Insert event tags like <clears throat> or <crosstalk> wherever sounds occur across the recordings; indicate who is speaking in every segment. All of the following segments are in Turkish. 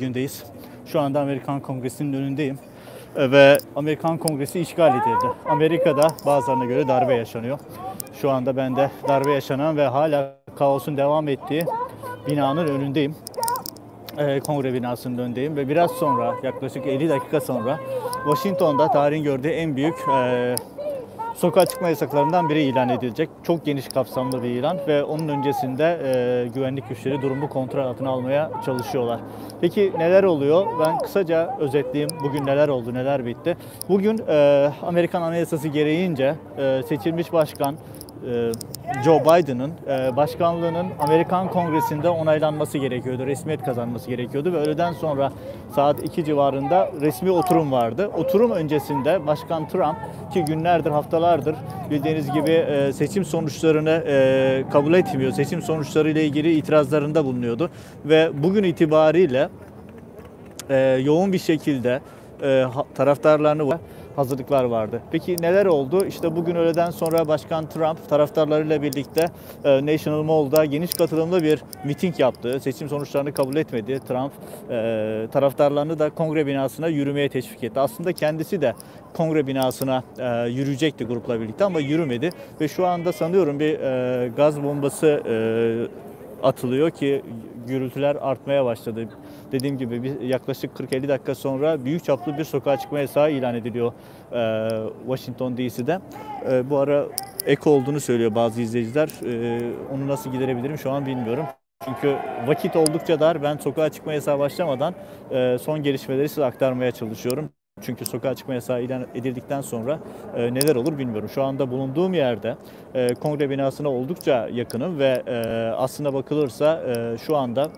Speaker 1: gündeyiz. Şu anda Amerikan Kongresi'nin önündeyim. E, Ve Amerikan Kongresi işgal edildi. Amerika'da bazılarına göre darbe yaşanıyor. Şu anda ben de darbe yaşanan ve hala kaosun devam ettiği binanın önündeyim. E, Kongre binasının önündeyim ve biraz sonra yaklaşık 50 dakika sonra Washington'da tarihin gördüğü en büyük e, sokağa çıkma yasaklarından biri ilan edilecek. Çok geniş kapsamlı bir ilan ve onun öncesinde e, güvenlik güçleri durumu kontrol altına almaya çalışıyorlar. Peki neler oluyor? Ben kısaca özetleyeyim. Bugün neler oldu, neler bitti. Bugün e, Amerikan Anayasası gereğince e, seçilmiş başkan Joe Biden'ın e, başkanlığının Amerikan Kongresi'nde onaylanması gerekiyordu. Resmiyet kazanması gerekiyordu ve öğleden sonra saat 2 civarında resmi oturum vardı. Oturum öncesinde Başkan Trump ki günlerdir, haftalardır bildiğiniz gibi e, seçim sonuçlarını e, kabul etmiyor. Seçim sonuçları ile ilgili itirazlarında bulunuyordu ve bugün itibariyle e, yoğun bir şekilde e, taraftarlarını hazırlıklar vardı. Peki neler oldu? İşte bugün öğleden sonra Başkan Trump taraftarlarıyla birlikte e, National Mall'da geniş katılımlı bir miting yaptı. Seçim sonuçlarını kabul etmedi. Trump e, taraftarlarını da kongre binasına yürümeye teşvik etti. Aslında kendisi de kongre binasına e, yürüyecekti grupla birlikte ama yürümedi ve şu anda sanıyorum bir gaz bombası atılıyor ki gürültüler artmaya başladı. Dediğim gibi yaklaşık 40-50 dakika sonra büyük çaplı bir sokağa çıkma yasağı ilan ediliyor e, Washington DC'de. E, bu ara ek olduğunu söylüyor bazı izleyiciler. E, onu nasıl giderebilirim şu an bilmiyorum. Çünkü vakit oldukça dar. Ben sokağa çıkma yasağı başlamadan son gelişmeleri size aktarmaya çalışıyorum. Çünkü sokağa çıkma yasağı ilan edildikten sonra e, neler olur bilmiyorum. Şu anda bulunduğum yerde e, kongre binasına oldukça yakınım ve e, aslına bakılırsa e, şu anda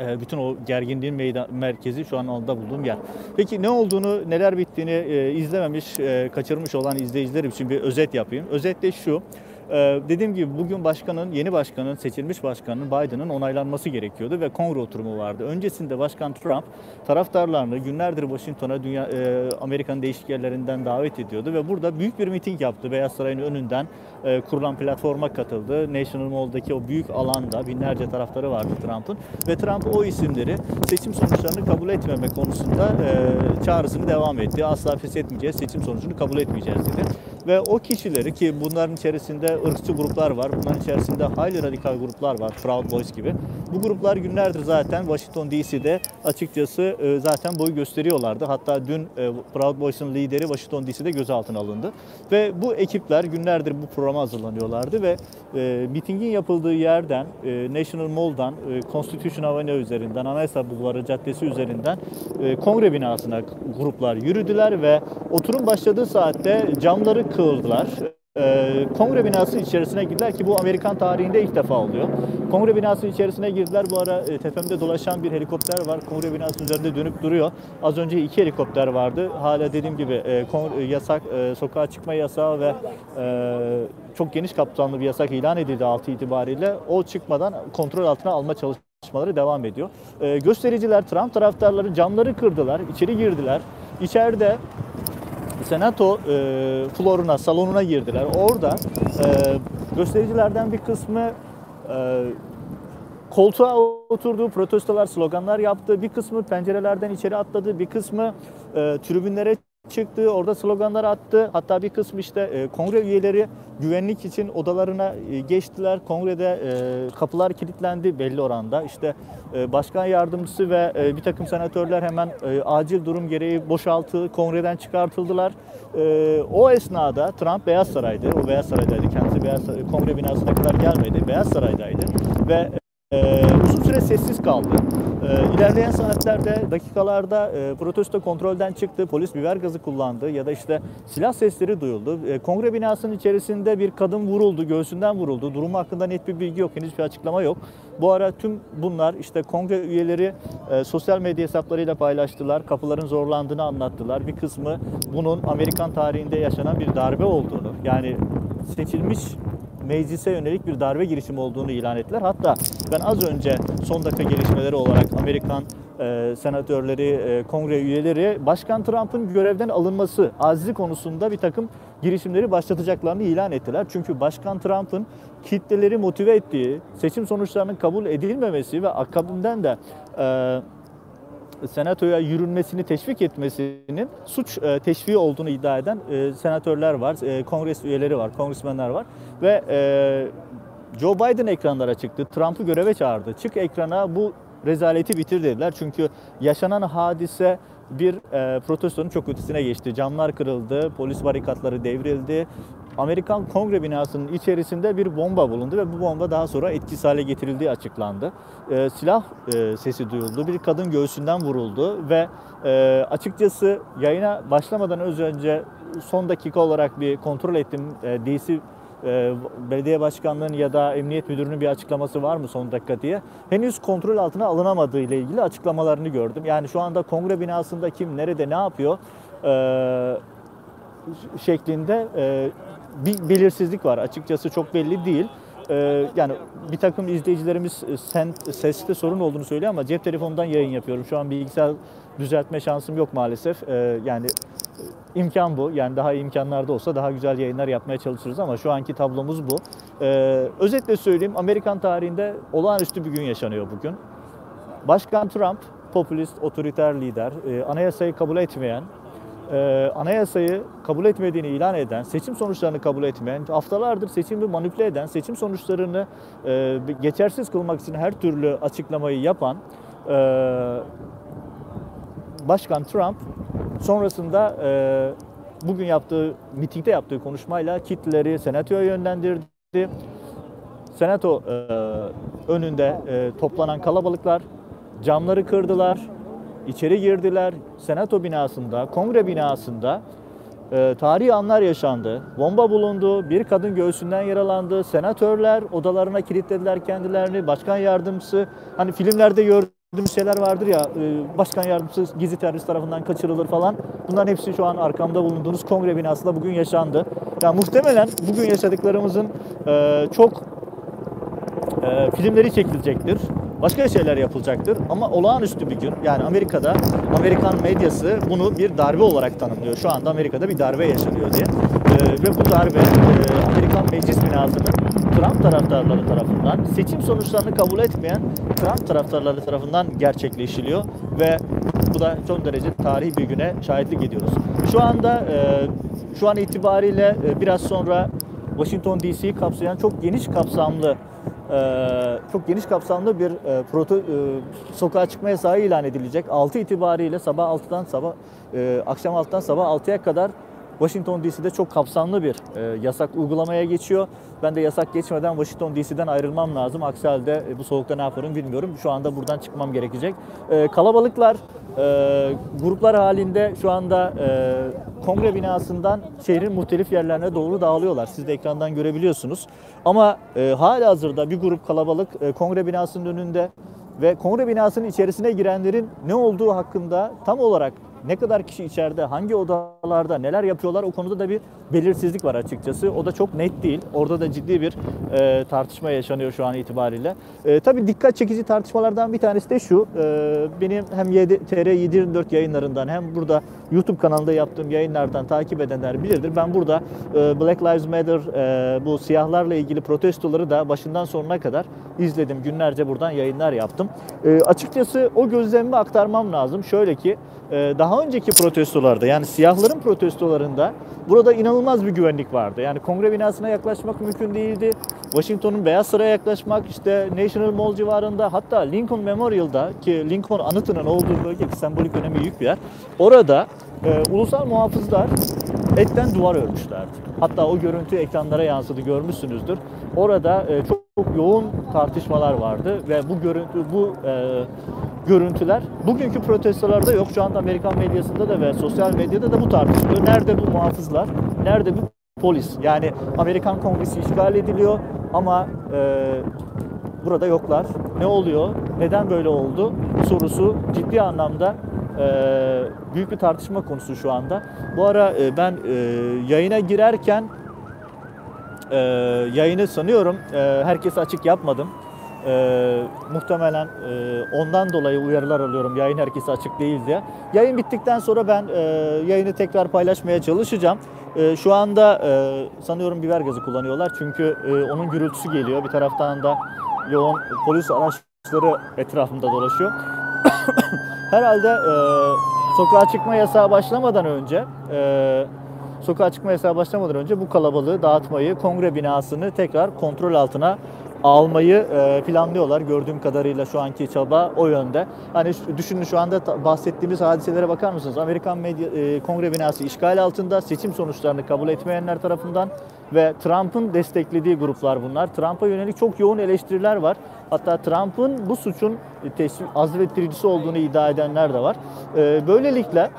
Speaker 1: e, bütün o gerginliğin meydan, merkezi şu an onda bulduğum yer. Peki ne olduğunu, neler bittiğini e, izlememiş, e, kaçırmış olan izleyiciler için bir özet yapayım. Özet de şu. E, dediğim gibi bugün başkanın, yeni başkanın, seçilmiş başkanın Biden'ın onaylanması gerekiyordu ve kongre oturumu vardı. Öncesinde Başkan Trump taraftarlarını günlerdir Washington'a dünya e, Amerika'nın değişik yerlerinden davet ediyordu ve burada büyük bir miting yaptı. Beyaz Saray'ın önünden e, kurulan platforma katıldı. National Mall'daki o büyük alanda binlerce taraftarı vardı Trump'ın ve Trump o isimleri seçim sonuçlarını kabul etmeme konusunda e, çağrısını devam etti. Asla feshetmeyeceğiz, seçim sonucunu kabul etmeyeceğiz dedi. Ve o kişileri ki bunların içerisinde ırkçı gruplar var, bunların içerisinde hayli radikal gruplar var, Proud Boys gibi. Bu gruplar günlerdir zaten Washington DC'de açıkçası e, zaten boy gösteriyorlardı. Hatta dün e, Proud Boys'un lideri Washington DC'de gözaltına alındı. Ve bu ekipler günlerdir bu programa hazırlanıyorlardı ve e, mitingin yapıldığı yerden, e, National Mall'dan, e, Constitution Avenue üzerinden, Anayasa Bulvarı Caddesi üzerinden e, kongre binasına gruplar yürüdüler ve oturum başladığı saatte camları kırdılar. Ee, kongre binası içerisine girdiler ki bu Amerikan tarihinde ilk defa oluyor. Kongre binası içerisine girdiler. Bu ara e, tepemde dolaşan bir helikopter var. Kongre binası üzerinde dönüp duruyor. Az önce iki helikopter vardı. Hala dediğim gibi e, kongre- e, yasak, e, sokağa çıkma yasağı ve e, çok geniş kapsamlı bir yasak ilan edildi 6 itibariyle. O çıkmadan kontrol altına alma çalışmaları devam ediyor. E, göstericiler Trump taraftarları camları kırdılar, içeri girdiler. İçeride senato e, floruna, salonuna girdiler. Orada e, göstericilerden bir kısmı e, koltuğa oturdu, protestolar, sloganlar yaptı. Bir kısmı pencerelerden içeri atladı, bir kısmı e, tribünlere çıktı, orada sloganlar attı. Hatta bir kısmı işte e, kongre üyeleri güvenlik için odalarına e, geçtiler. Kongrede e, kapılar kilitlendi belli oranda. İşte e, başkan yardımcısı ve e, bir takım senatörler hemen e, acil durum gereği boşaltı, kongreden çıkartıldılar. E, o esnada Trump Beyaz Saray'dı. O Beyaz Saray'daydı. Kendisi Beyaz Saray, kongre binasına kadar gelmedi. Beyaz Saray'daydı ve ee, uzun süre sessiz kaldı. Ee, ilerleyen saatlerde, dakikalarda e, protesto kontrolden çıktı. Polis biber gazı kullandı ya da işte silah sesleri duyuldu. E, kongre binasının içerisinde bir kadın vuruldu, göğsünden vuruldu. Durumu hakkında net bir bilgi yok, henüz bir açıklama yok. Bu ara tüm bunlar işte kongre üyeleri e, sosyal medya hesaplarıyla paylaştılar. Kapıların zorlandığını anlattılar. Bir kısmı bunun Amerikan tarihinde yaşanan bir darbe olduğunu, yani seçilmiş meclise yönelik bir darbe girişimi olduğunu ilan ettiler. Hatta ben az önce son dakika gelişmeleri olarak Amerikan e, senatörleri, e, kongre üyeleri Başkan Trump'ın görevden alınması azli konusunda bir takım girişimleri başlatacaklarını ilan ettiler. Çünkü Başkan Trump'ın kitleleri motive ettiği, seçim sonuçlarının kabul edilmemesi ve akabından da e, senatoya yürünmesini teşvik etmesinin suç e, teşviği olduğunu iddia eden e, senatörler var, e, kongres üyeleri var, kongresmenler var ve e, Joe Biden ekranlara çıktı, Trump'ı göreve çağırdı. Çık ekrana bu rezaleti bitir dediler. Çünkü yaşanan hadise bir protestonun çok ötesine geçti. Camlar kırıldı, polis barikatları devrildi. Amerikan Kongre binasının içerisinde bir bomba bulundu ve bu bomba daha sonra etkisiz hale getirildiği açıklandı. E, silah e, sesi duyuldu, bir kadın göğsünden vuruldu ve e, açıkçası yayına başlamadan önce son dakika olarak bir kontrol ettim. E, DC e, belediye başkanlığının ya da emniyet müdürünün bir açıklaması var mı son dakika diye. Henüz kontrol altına alınamadığı ile ilgili açıklamalarını gördüm. Yani şu anda kongre binasında kim nerede ne yapıyor e, şeklinde e, bir belirsizlik var. Açıkçası çok belli değil. Ee, yani bir takım izleyicilerimiz e, sen, seste sorun olduğunu söylüyor ama cep telefonundan yayın yapıyorum. Şu an bilgisayar düzeltme şansım yok maalesef. Ee, yani e, imkan bu. Yani daha iyi imkanlarda olsa daha güzel yayınlar yapmaya çalışırız ama şu anki tablomuz bu. Ee, özetle söyleyeyim Amerikan tarihinde olağanüstü bir gün yaşanıyor bugün. Başkan Trump popülist, otoriter lider, e, anayasayı kabul etmeyen, e, anayasayı kabul etmediğini ilan eden, seçim sonuçlarını kabul etmeyen, haftalardır seçimi manipüle eden, seçim sonuçlarını e, geçersiz kılmak için her türlü açıklamayı yapan e, Başkan Trump sonrasında e, bugün yaptığı, mitingde yaptığı konuşmayla kitleleri senatoya yönlendirdi. Senato e, önünde e, toplanan kalabalıklar camları kırdılar, içeri girdiler. Senato binasında, kongre binasında e, tarihi anlar yaşandı. Bomba bulundu, bir kadın göğsünden yaralandı. Senatörler odalarına kilitlediler kendilerini. Başkan yardımcısı, hani filmlerde gördüğümüz şeyler vardır ya, e, başkan yardımcısı gizli terörist tarafından kaçırılır falan. Bunların hepsi şu an arkamda bulunduğunuz kongre binasında bugün yaşandı. Yani muhtemelen bugün yaşadıklarımızın e, çok e, filmleri çekilecektir başka şeyler yapılacaktır. Ama olağanüstü bir gün yani Amerika'da Amerikan medyası bunu bir darbe olarak tanımlıyor. Şu anda Amerika'da bir darbe yaşanıyor diye. Ee, ve bu darbe e, Amerikan meclis binasının Trump taraftarları tarafından seçim sonuçlarını kabul etmeyen Trump taraftarları tarafından gerçekleşiliyor ve bu da son derece tarihi bir güne şahitlik ediyoruz. Şu anda e, şu an itibariyle e, biraz sonra Washington DC'yi kapsayan çok geniş kapsamlı çok geniş kapsamlı bir e, proto, e, sokağa çıkma yasağı ilan edilecek. 6 itibariyle sabah 6'dan sabah e, akşam 6'dan sabah 6'ya kadar Washington DC'de çok kapsamlı bir e, yasak uygulamaya geçiyor. Ben de yasak geçmeden Washington DC'den ayrılmam lazım. Aksi halde e, bu soğukta ne yaparım bilmiyorum. Şu anda buradan çıkmam gerekecek. E, kalabalıklar e, gruplar halinde şu anda e, kongre binasından şehrin muhtelif yerlerine doğru dağılıyorlar. Siz de ekrandan görebiliyorsunuz. Ama e, hala hazırda bir grup kalabalık e, kongre binasının önünde ve kongre binasının içerisine girenlerin ne olduğu hakkında tam olarak ne kadar kişi içeride, hangi odalarda neler yapıyorlar o konuda da bir belirsizlik var açıkçası. O da çok net değil. Orada da ciddi bir e, tartışma yaşanıyor şu an itibariyle. E, tabii dikkat çekici tartışmalardan bir tanesi de şu. E, benim hem TR 724 yayınlarından hem burada YouTube kanalında yaptığım yayınlardan takip edenler bilirdir. Ben burada e, Black Lives Matter e, bu siyahlarla ilgili protestoları da başından sonuna kadar izledim. Günlerce buradan yayınlar yaptım. E, açıkçası o gözlemimi aktarmam lazım. Şöyle ki daha önceki protestolarda yani siyahların protestolarında burada inanılmaz bir güvenlik vardı. Yani kongre binasına yaklaşmak mümkün değildi. Washington'un Beyaz Saray'a yaklaşmak işte National Mall civarında hatta Lincoln Memorial'da ki Lincoln anıtının olduğu bölge ki sembolik önemi büyük bir yer. Orada e, ulusal muhafızlar etten duvar örmüşlerdi. Hatta o görüntü ekranlara yansıdı görmüşsünüzdür. Orada e, çok, çok yoğun tartışmalar vardı ve bu görüntü bu e, görüntüler bugünkü protestolarda yok. Şu anda Amerikan medyasında da ve sosyal medyada da bu tartışılıyor. Nerede bu muhafızlar? Nerede bu polis? Yani Amerikan Kongresi işgal ediliyor ama e, burada yoklar. Ne oluyor? Neden böyle oldu? Sorusu ciddi anlamda e, büyük bir tartışma konusu şu anda. Bu ara e, ben e, yayına girerken e, yayını sanıyorum e, herkese açık yapmadım. E, muhtemelen e, ondan dolayı uyarılar alıyorum yayın herkese açık değil diye. Yayın bittikten sonra ben e, yayını tekrar paylaşmaya çalışacağım. E, şu anda e, sanıyorum biber gazı kullanıyorlar çünkü e, onun gürültüsü geliyor. Bir taraftan da yoğun polis araçları etrafında dolaşıyor. <coughs> Herhalde e, sokağa çıkma yasağı başlamadan önce e, sokağa çıkma yasağı başlamadan önce bu kalabalığı dağıtmayı, kongre binasını tekrar kontrol altına almayı e, planlıyorlar. Gördüğüm kadarıyla şu anki çaba o yönde. Hani düşünün şu anda bahsettiğimiz hadiselere bakar mısınız? Amerikan medya, e, kongre binası işgal altında seçim sonuçlarını kabul etmeyenler tarafından ve Trump'ın desteklediği gruplar bunlar. Trump'a yönelik çok yoğun eleştiriler var. Hatta Trump'ın bu suçun teslim azmettiricisi olduğunu iddia edenler de var. E, böylelikle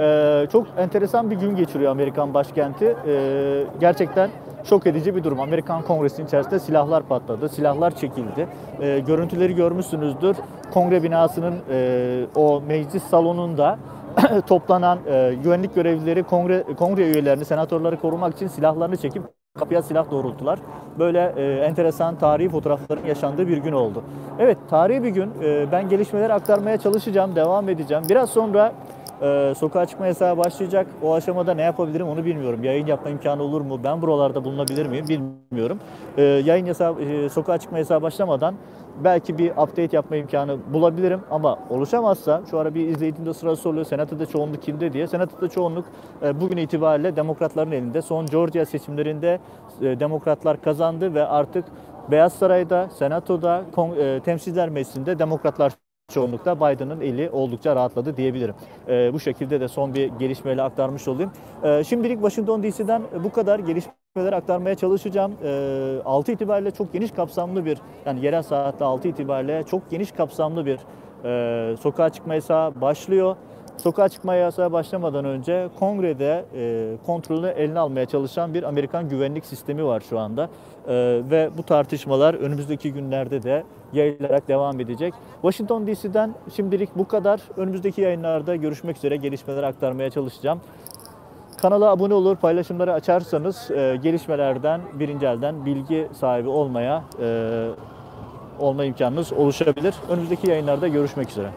Speaker 1: ee, çok enteresan bir gün geçiriyor Amerikan başkenti. Ee, gerçekten şok edici bir durum. Amerikan Kongresi'nin içerisinde silahlar patladı, silahlar çekildi. Ee, görüntüleri görmüşsünüzdür. Kongre binasının e, o meclis salonunda <clears throat> toplanan e, güvenlik görevlileri kongre, kongre üyelerini, senatörleri korumak için silahlarını çekip kapıya silah doğrulttular. Böyle e, enteresan tarihi fotoğrafların yaşandığı bir gün oldu. Evet, tarihi bir gün. E, ben gelişmeleri aktarmaya çalışacağım, devam edeceğim. Biraz sonra ee, sokağa çıkma yasağı başlayacak. O aşamada ne yapabilirim onu bilmiyorum. Yayın yapma imkanı olur mu? Ben buralarda bulunabilir miyim bilmiyorum. Ee, yayın yasağı, e, sokağa çıkma yasağı başlamadan belki bir update yapma imkanı bulabilirim ama oluşamazsa şu ara bir izleyicimde sırası oluyor. Senatoda çoğunluk kimde diye. Senatoda çoğunluk e, bugün itibariyle demokratların elinde. Son Georgia seçimlerinde e, demokratlar kazandı ve artık Beyaz Saray'da, Senato'da, Kon- e, Temsilciler Meclisi'nde demokratlar çoğunlukta Biden'ın eli oldukça rahatladı diyebilirim. Ee, bu şekilde de son bir gelişmeyle aktarmış olayım. Ee, şimdilik Washington DC'den bu kadar gelişmeleri aktarmaya çalışacağım. Ee, 6 itibariyle çok geniş kapsamlı bir, yani yerel saatte 6 itibariyle çok geniş kapsamlı bir e, sokağa çıkma yasağı başlıyor. Sokağa çıkma yasağı başlamadan önce kongrede e, kontrolünü eline almaya çalışan bir Amerikan güvenlik sistemi var şu anda. E, ve bu tartışmalar önümüzdeki günlerde de yayılarak devam edecek. Washington DC'den şimdilik bu kadar. Önümüzdeki yayınlarda görüşmek üzere gelişmeleri aktarmaya çalışacağım. Kanala abone olur, paylaşımları açarsanız e, gelişmelerden birinci elden bilgi sahibi olmaya e, olma imkanınız oluşabilir. Önümüzdeki yayınlarda görüşmek üzere.